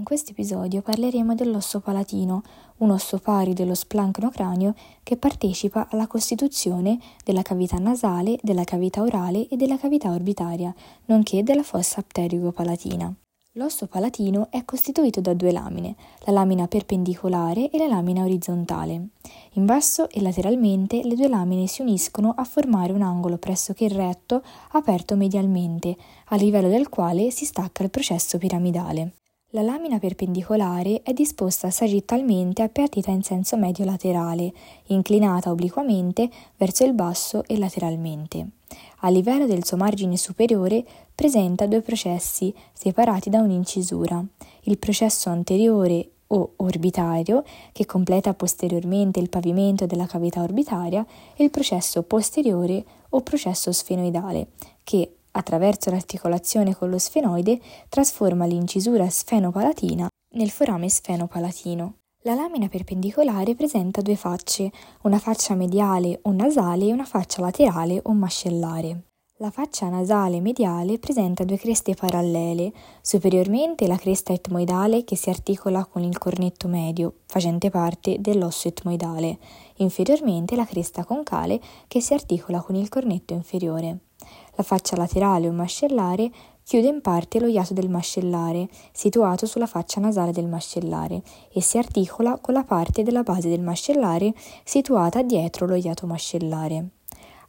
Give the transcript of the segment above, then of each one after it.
In questo episodio parleremo dell'osso palatino, un osso pari dello splancno-cranio che partecipa alla costituzione della cavità nasale, della cavità orale e della cavità orbitaria, nonché della fossa pterigo-palatina. L'osso palatino è costituito da due lamine, la lamina perpendicolare e la lamina orizzontale. In basso e lateralmente le due lamine si uniscono a formare un angolo pressoché retto aperto medialmente, a livello del quale si stacca il processo piramidale. La lamina perpendicolare è disposta sagittalmente appiattita in senso medio laterale, inclinata obliquamente verso il basso e lateralmente. A livello del suo margine superiore presenta due processi separati da un'incisura. Il processo anteriore o orbitario, che completa posteriormente il pavimento della cavità orbitaria, e il processo posteriore o processo sfenoidale, che attraverso l'articolazione con lo sfenoide, trasforma l'incisura sfenopalatina nel forame sfenopalatino. La lamina perpendicolare presenta due facce, una faccia mediale o nasale e una faccia laterale o mascellare. La faccia nasale mediale presenta due creste parallele, superiormente la cresta etmoidale che si articola con il cornetto medio, facente parte dell'osso etmoidale, inferiormente la cresta concale che si articola con il cornetto inferiore. La faccia laterale o mascellare chiude in parte lo iato del mascellare, situato sulla faccia nasale del mascellare, e si articola con la parte della base del mascellare situata dietro lo iato mascellare.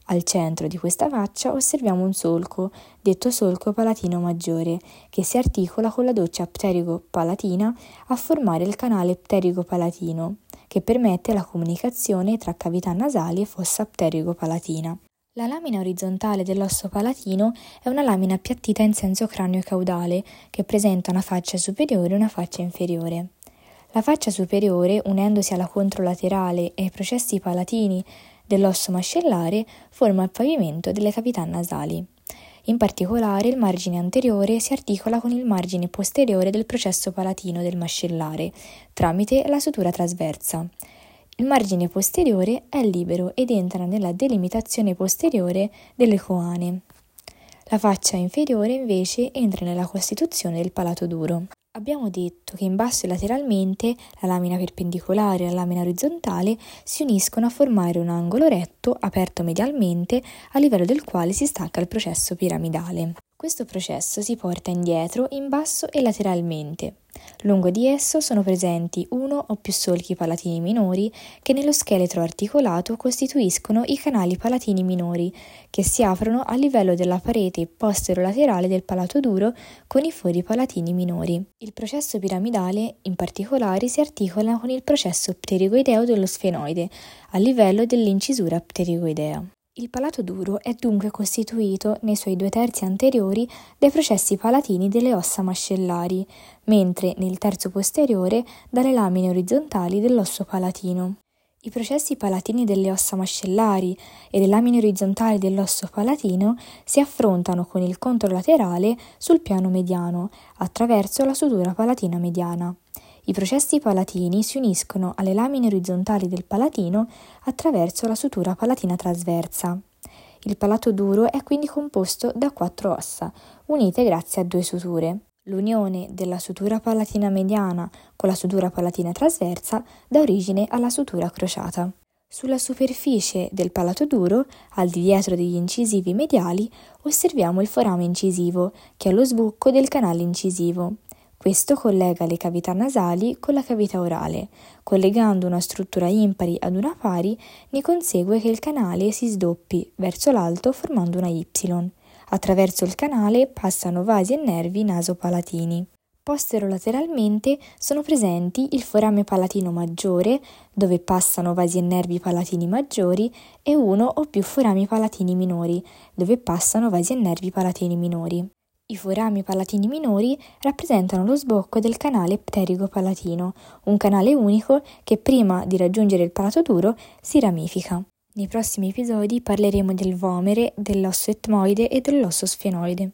Al centro di questa faccia osserviamo un solco, detto solco palatino maggiore, che si articola con la doccia pterigo-palatina a formare il canale pterigo-palatino, che permette la comunicazione tra cavità nasali e fossa pterigo-palatina. La lamina orizzontale dell'osso palatino è una lamina appiattita in senso cranio-caudale che presenta una faccia superiore e una faccia inferiore. La faccia superiore, unendosi alla controlaterale e ai processi palatini dell'osso mascellare, forma il pavimento delle cavità nasali. In particolare il margine anteriore si articola con il margine posteriore del processo palatino del mascellare, tramite la sutura trasversa. Il margine posteriore è libero ed entra nella delimitazione posteriore delle coane. La faccia inferiore invece entra nella costituzione del palato duro. Abbiamo detto che in basso e lateralmente la lamina perpendicolare e la lamina orizzontale si uniscono a formare un angolo retto aperto medialmente a livello del quale si stacca il processo piramidale. Questo processo si porta indietro, in basso e lateralmente. Lungo di esso sono presenti uno o più solchi palatini minori che nello scheletro articolato costituiscono i canali palatini minori, che si aprono a livello della parete postero-laterale del palato duro con i fori palatini minori. Il processo piramidale, in particolare, si articola con il processo pterigoideo dello sfenoide, a livello dell'incisura pterigoidea. Il palato duro è dunque costituito, nei suoi due terzi anteriori, dai processi palatini delle ossa mascellari, mentre nel terzo posteriore dalle lamine orizzontali dell'osso palatino. I processi palatini delle ossa mascellari e le lamine orizzontali dell'osso palatino si affrontano con il controlaterale sul piano mediano, attraverso la sutura palatina mediana. I processi palatini si uniscono alle lamine orizzontali del palatino attraverso la sutura palatina trasversa. Il palato duro è quindi composto da quattro ossa, unite grazie a due suture. L'unione della sutura palatina mediana con la sutura palatina trasversa dà origine alla sutura crociata. Sulla superficie del palato duro, al di dietro degli incisivi mediali, osserviamo il forame incisivo, che è lo sbucco del canale incisivo. Questo collega le cavità nasali con la cavità orale. Collegando una struttura impari ad una pari, ne consegue che il canale si sdoppi verso l'alto formando una Y. Attraverso il canale passano vasi e nervi nasopalatini. Posterolateralmente sono presenti il forame palatino maggiore, dove passano vasi e nervi palatini maggiori, e uno o più forami palatini minori, dove passano vasi e nervi palatini minori. I forami palatini minori rappresentano lo sbocco del canale pterigo-palatino, un canale unico che prima di raggiungere il palato duro si ramifica. Nei prossimi episodi parleremo del vomere, dell'osso etmoide e dell'osso sfenoide.